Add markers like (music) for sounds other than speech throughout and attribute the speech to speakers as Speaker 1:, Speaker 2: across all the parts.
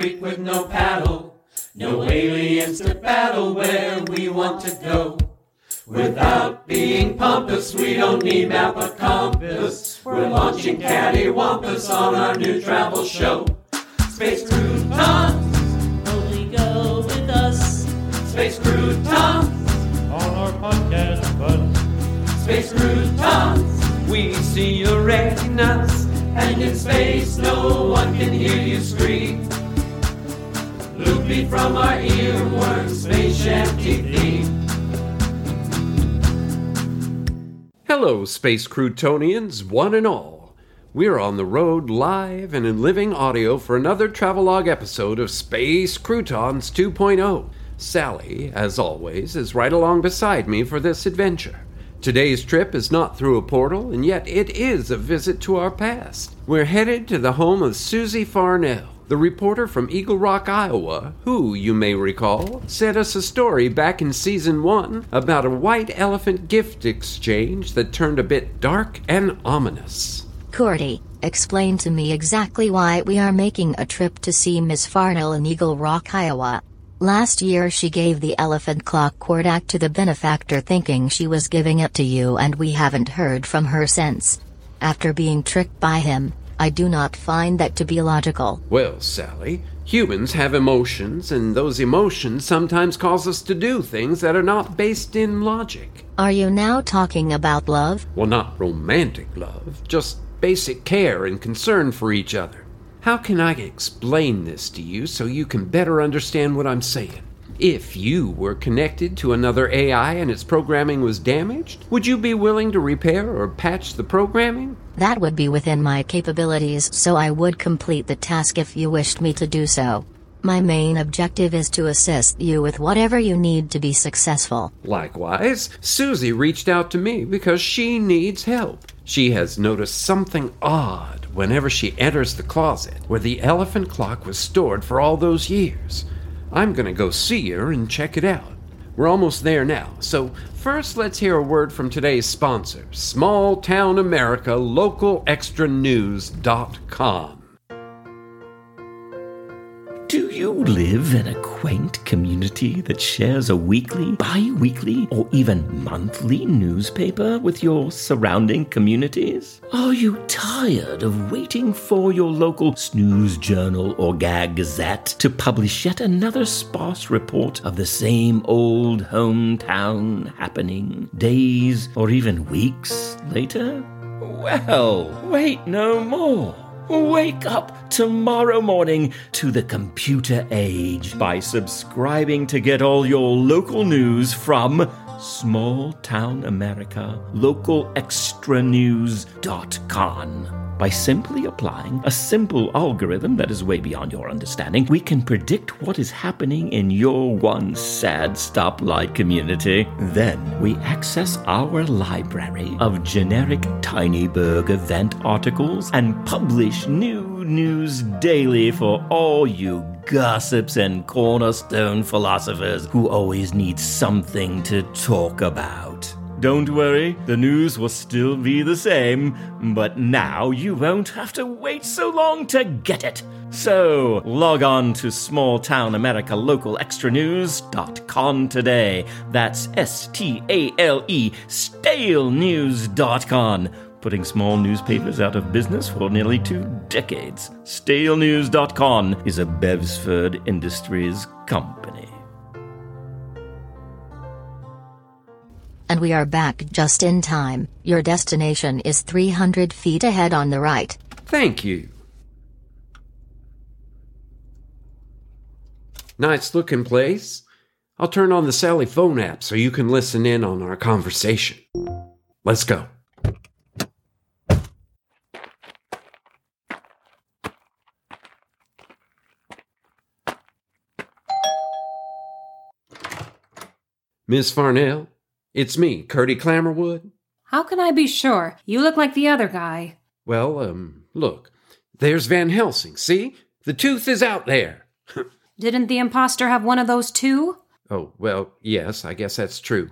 Speaker 1: creek with no paddle. No aliens to battle where we want to go. Without being pompous, we don't need map or compass. We're launching cattywampus on our new travel show. Space croutons,
Speaker 2: Only go with us.
Speaker 1: space croutons,
Speaker 3: on our podcast bus.
Speaker 1: space croutons. We see your retinas, and in space no one can hear you scream. From our earworm, space shanty theme.
Speaker 4: Hello, Space Croutonians, one and all. We're on the road live and in living audio for another travelogue episode of Space Croutons 2.0. Sally, as always, is right along beside me for this adventure. Today's trip is not through a portal, and yet it is a visit to our past. We're headed to the home of Susie Farnell, the reporter from Eagle Rock, Iowa, who, you may recall, sent us a story back in season one about a white elephant gift exchange that turned a bit dark and ominous.
Speaker 5: Cordy, explain to me exactly why we are making a trip to see Miss Farnell in Eagle Rock, Iowa. Last year she gave the elephant clock Kordak to the benefactor thinking she was giving it to you and we haven't heard from her since. After being tricked by him, I do not find that to be logical.
Speaker 4: Well, Sally, humans have emotions, and those emotions sometimes cause us to do things that are not based in logic.
Speaker 5: Are you now talking about love?
Speaker 4: Well, not romantic love, just basic care and concern for each other. How can I explain this to you so you can better understand what I'm saying? If you were connected to another AI and its programming was damaged, would you be willing to repair or patch the programming?
Speaker 5: That would be within my capabilities, so I would complete the task if you wished me to do so. My main objective is to assist you with whatever you need to be successful.
Speaker 4: Likewise, Susie reached out to me because she needs help. She has noticed something odd whenever she enters the closet where the elephant clock was stored for all those years. I'm gonna go see her and check it out. We're almost there now, so first let's hear a word from today's sponsor, Small Town America Local Extra News.com.
Speaker 6: live in a quaint community that shares a weekly, bi weekly, or even monthly newspaper with your surrounding communities? Are you tired of waiting for your local snooze journal or gag gazette to publish yet another sparse report of the same old hometown happening days or even weeks later? Well, wait no more. Wake up tomorrow morning to the computer age by subscribing to get all your local news from Small Town America Local Extra. By simply applying a simple algorithm that is way beyond your understanding, we can predict what is happening in your one sad stoplight community. Then we access our library of generic Tinyberg event articles and publish new news daily for all you gossips and cornerstone philosophers who always need something to talk about. Don't worry, the news will still be the same, but now you won't have to wait so long to get it. So, log on to Small Town America Local Extra News.com today. That's S T A L E, stalenews.com. Putting small newspapers out of business for nearly two decades. Stalenews.com is a Bevsford Industries company.
Speaker 5: And we are back just in time. Your destination is 300 feet ahead on the right.
Speaker 4: Thank you. Nice looking place. I'll turn on the Sally phone app so you can listen in on our conversation. Let's go. Miss Farnell, it's me, Curdy Clammerwood.
Speaker 7: How can I be sure? You look like the other guy.
Speaker 4: Well, um, look, there's Van Helsing. See? The tooth is out there.
Speaker 7: Didn't the imposter have one of those too?
Speaker 4: Oh, well, yes, I guess that's true.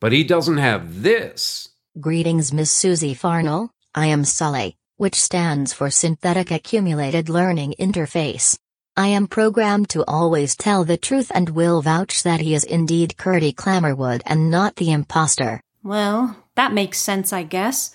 Speaker 4: But he doesn't have this.
Speaker 5: Greetings, Miss Susie Farnell. I am Sally, which stands for Synthetic Accumulated Learning Interface. I am programmed to always tell the truth and will vouch that he is indeed Curdy Clammerwood and not the impostor.
Speaker 7: Well, that makes sense, I guess.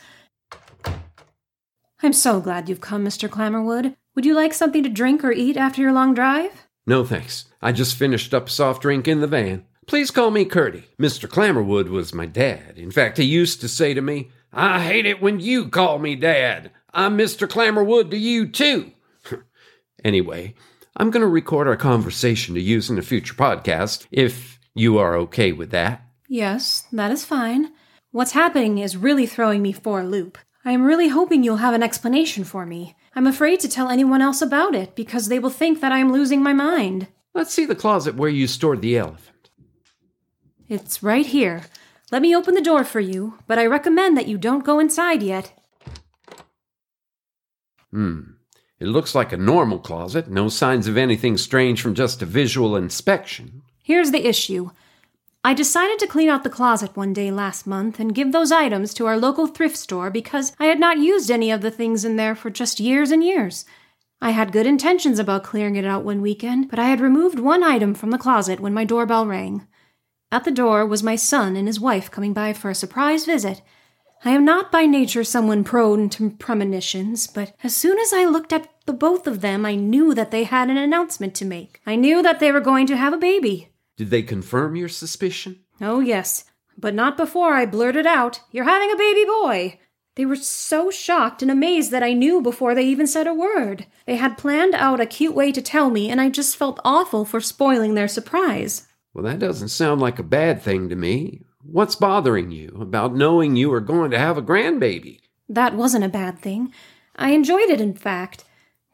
Speaker 7: I'm so glad you've come, Mr. Clammerwood. Would you like something to drink or eat after your long drive?
Speaker 4: No thanks. I just finished up a soft drink in the van. Please call me Curdy. Mr. Clammerwood was my dad. In fact, he used to say to me, I hate it when you call me dad. I'm Mr. Clammerwood to you, too. (laughs) anyway, I'm going to record our conversation to use in a future podcast, if you are okay with that.
Speaker 7: Yes, that is fine. What's happening is really throwing me for a loop. I am really hoping you'll have an explanation for me. I'm afraid to tell anyone else about it because they will think that I am losing my mind.
Speaker 4: Let's see the closet where you stored the elephant.
Speaker 7: It's right here. Let me open the door for you, but I recommend that you don't go inside yet.
Speaker 4: Hmm. It looks like a normal closet, no signs of anything strange from just a visual inspection.
Speaker 7: Here's the issue. I decided to clean out the closet one day last month and give those items to our local thrift store because I had not used any of the things in there for just years and years. I had good intentions about clearing it out one weekend, but I had removed one item from the closet when my doorbell rang. At the door was my son and his wife coming by for a surprise visit. I am not by nature someone prone to premonitions, but as soon as I looked at the both of them, I knew that they had an announcement to make. I knew that they were going to have a baby.
Speaker 4: Did they confirm your suspicion?
Speaker 7: Oh, yes, but not before I blurted out, You're having a baby boy. They were so shocked and amazed that I knew before they even said a word. They had planned out a cute way to tell me, and I just felt awful for spoiling their surprise.
Speaker 4: Well, that doesn't sound like a bad thing to me. What's bothering you about knowing you are going to have a grandbaby?
Speaker 7: That wasn't a bad thing. I enjoyed it, in fact.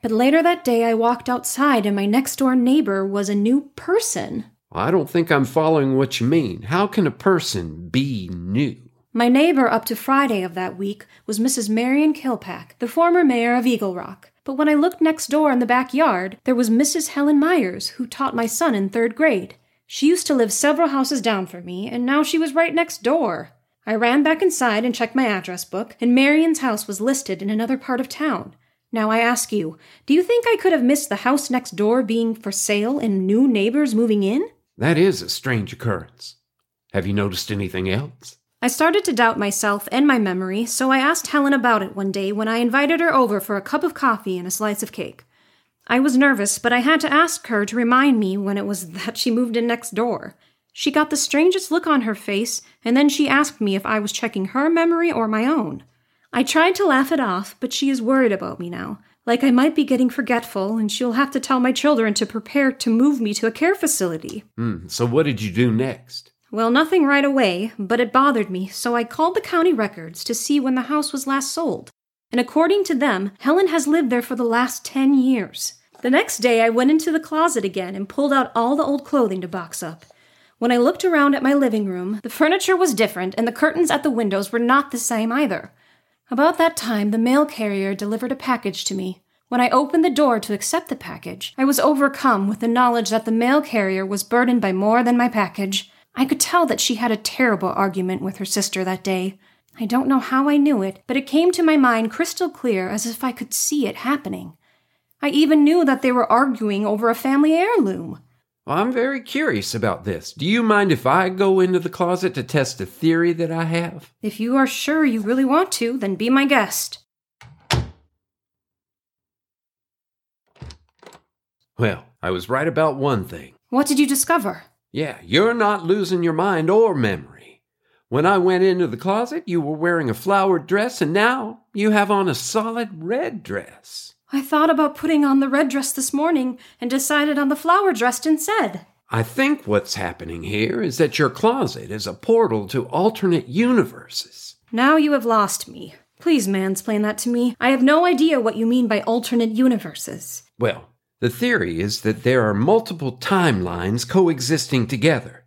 Speaker 7: But later that day, I walked outside, and my next door neighbor was a new person.
Speaker 4: I don't think I'm following what you mean. How can a person be new?
Speaker 7: My neighbor up to Friday of that week was Mrs. Marion Kilpack, the former mayor of Eagle Rock. But when I looked next door in the backyard, there was Mrs. Helen Myers, who taught my son in third grade. She used to live several houses down from me, and now she was right next door. I ran back inside and checked my address book, and Marion's house was listed in another part of town. Now I ask you, do you think I could have missed the house next door being for sale and new neighbors moving in?
Speaker 4: That is a strange occurrence. Have you noticed anything else?
Speaker 7: I started to doubt myself and my memory, so I asked Helen about it one day when I invited her over for a cup of coffee and a slice of cake. I was nervous, but I had to ask her to remind me when it was (laughs) that she moved in next door. She got the strangest look on her face, and then she asked me if I was checking her memory or my own. I tried to laugh it off, but she is worried about me now. Like I might be getting forgetful, and she'll have to tell my children to prepare to move me to a care facility.
Speaker 4: Hmm, so what did you do next?
Speaker 7: Well, nothing right away, but it bothered me, so I called the county records to see when the house was last sold and according to them, Helen has lived there for the last 10 years. The next day, I went into the closet again and pulled out all the old clothing to box up. When I looked around at my living room, the furniture was different and the curtains at the windows were not the same either. About that time, the mail carrier delivered a package to me. When I opened the door to accept the package, I was overcome with the knowledge that the mail carrier was burdened by more than my package. I could tell that she had a terrible argument with her sister that day. I don't know how I knew it, but it came to my mind crystal clear as if I could see it happening. I even knew that they were arguing over a family heirloom.
Speaker 4: Well, I'm very curious about this. Do you mind if I go into the closet to test a theory that I have?
Speaker 7: If you are sure you really want to, then be my guest.
Speaker 4: Well, I was right about one thing.
Speaker 7: What did you discover?
Speaker 4: Yeah, you're not losing your mind or memory. When I went into the closet, you were wearing a flowered dress, and now you have on a solid red dress.
Speaker 7: I thought about putting on the red dress this morning and decided on the flower dress instead.
Speaker 4: I think what's happening here is that your closet is a portal to alternate universes.
Speaker 7: Now you have lost me. Please mansplain that to me. I have no idea what you mean by alternate universes.
Speaker 4: Well, the theory is that there are multiple timelines coexisting together.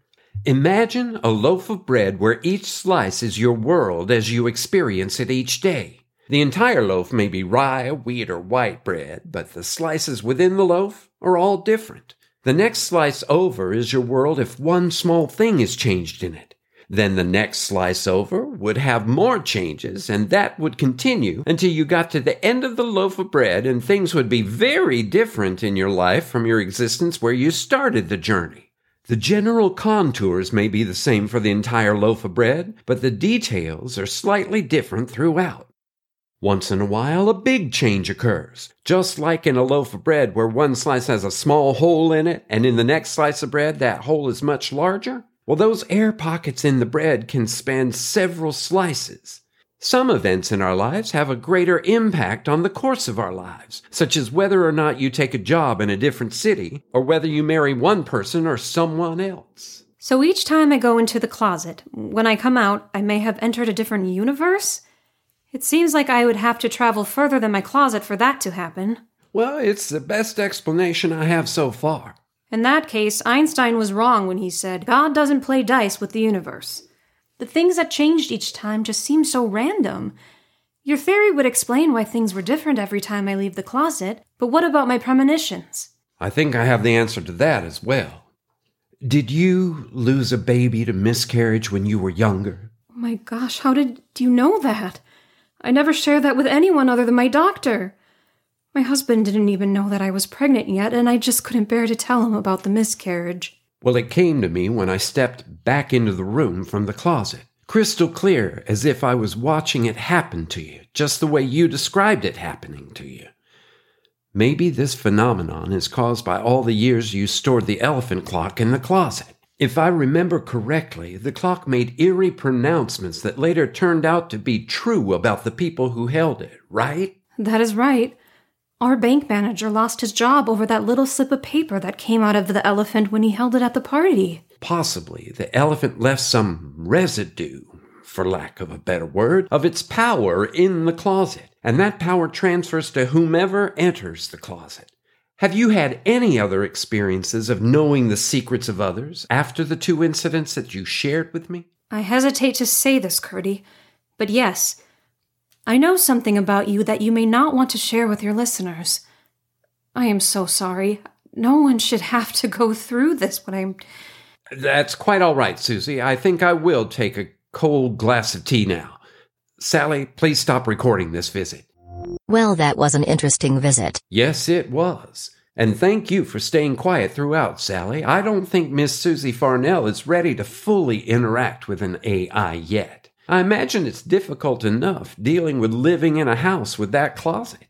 Speaker 4: Imagine a loaf of bread where each slice is your world as you experience it each day. The entire loaf may be rye, wheat, or white bread, but the slices within the loaf are all different. The next slice over is your world if one small thing is changed in it. Then the next slice over would have more changes, and that would continue until you got to the end of the loaf of bread, and things would be very different in your life from your existence where you started the journey. The general contours may be the same for the entire loaf of bread, but the details are slightly different throughout. Once in a while, a big change occurs, just like in a loaf of bread where one slice has a small hole in it, and in the next slice of bread, that hole is much larger. Well, those air pockets in the bread can span several slices. Some events in our lives have a greater impact on the course of our lives, such as whether or not you take a job in a different city, or whether you marry one person or someone else.
Speaker 7: So each time I go into the closet, when I come out, I may have entered a different universe? It seems like I would have to travel further than my closet for that to happen.
Speaker 4: Well, it's the best explanation I have so far.
Speaker 7: In that case, Einstein was wrong when he said, God doesn't play dice with the universe. The things that changed each time just seem so random. Your theory would explain why things were different every time I leave the closet, but what about my premonitions?
Speaker 4: I think I have the answer to that as well. Did you lose a baby to miscarriage when you were younger?
Speaker 7: Oh my gosh, how did you know that? I never shared that with anyone other than my doctor. My husband didn't even know that I was pregnant yet, and I just couldn't bear to tell him about the miscarriage.
Speaker 4: Well, it came to me when I stepped back into the room from the closet, crystal clear, as if I was watching it happen to you, just the way you described it happening to you. Maybe this phenomenon is caused by all the years you stored the elephant clock in the closet. If I remember correctly, the clock made eerie pronouncements that later turned out to be true about the people who held it, right?
Speaker 7: That is right. Our bank manager lost his job over that little slip of paper that came out of the elephant when he held it at the party.
Speaker 4: Possibly the elephant left some residue, for lack of a better word, of its power in the closet, and that power transfers to whomever enters the closet. Have you had any other experiences of knowing the secrets of others after the two incidents that you shared with me?
Speaker 7: I hesitate to say this, Curdy, but yes, I know something about you that you may not want to share with your listeners. I am so sorry. No one should have to go through this but I'm.
Speaker 4: That's quite all right, Susie. I think I will take a cold glass of tea now. Sally, please stop recording this visit.
Speaker 5: Well, that was an interesting visit.
Speaker 4: Yes, it was. And thank you for staying quiet throughout, Sally. I don't think Miss Susie Farnell is ready to fully interact with an AI yet. I imagine it's difficult enough dealing with living in a house with that closet.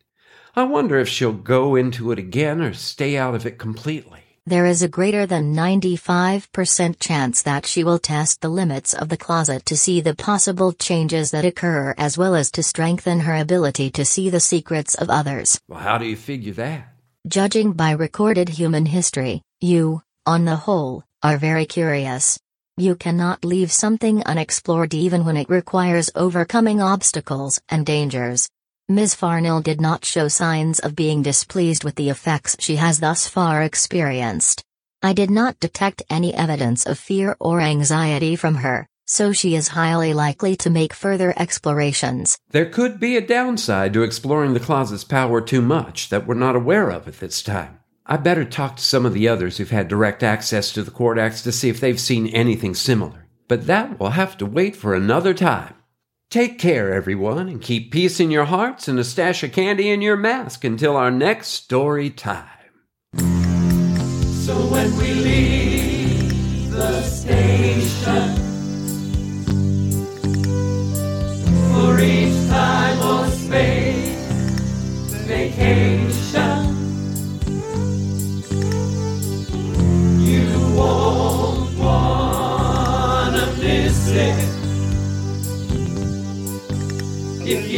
Speaker 4: I wonder if she'll go into it again or stay out of it completely.
Speaker 5: There is a greater than 95% chance that she will test the limits of the closet to see the possible changes that occur as well as to strengthen her ability to see the secrets of others.
Speaker 4: Well, how do you figure that?
Speaker 5: Judging by recorded human history, you, on the whole, are very curious. You cannot leave something unexplored even when it requires overcoming obstacles and dangers. Ms. Farnell did not show signs of being displeased with the effects she has thus far experienced. I did not detect any evidence of fear or anxiety from her, so she is highly likely to make further explorations.
Speaker 4: There could be a downside to exploring the closet's power too much that we're not aware of at this time. I better talk to some of the others who've had direct access to the Quartax to see if they've seen anything similar. But that will have to wait for another time. Take care, everyone, and keep peace in your hearts and a stash of candy in your mask until our next story time.
Speaker 1: So when we leave the station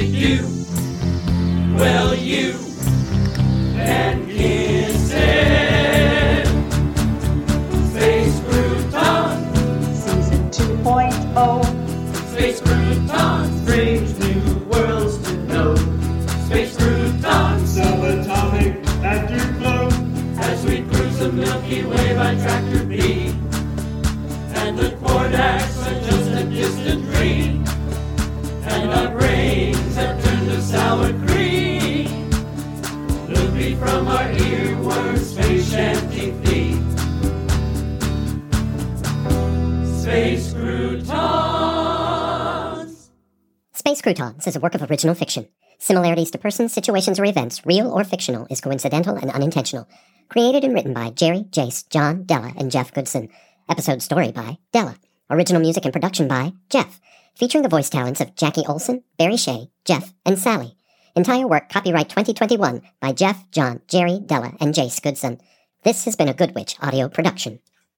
Speaker 1: you do, well, you can kiss it. Space Crouton,
Speaker 2: Season 2.0.
Speaker 1: Space Crouton, strange new worlds to know. Space Crouton,
Speaker 3: Subatomic afterglow.
Speaker 1: as we cruise the Milky Way by Tractor B. And the Quartax are just a distant from our earworms, shanty feet. Space Croutons.
Speaker 8: Space Croutons is a work of original fiction. Similarities to persons, situations, or events, real or fictional, is coincidental and unintentional. Created and written by Jerry, Jace, John, Della, and Jeff Goodson. Episode story by Della. Original music and production by Jeff. Featuring the voice talents of Jackie Olson, Barry Shea, Jeff, and Sally. Entire work copyright 2021 by Jeff, John, Jerry, Della, and Jace Goodson. This has been a Good Witch audio production.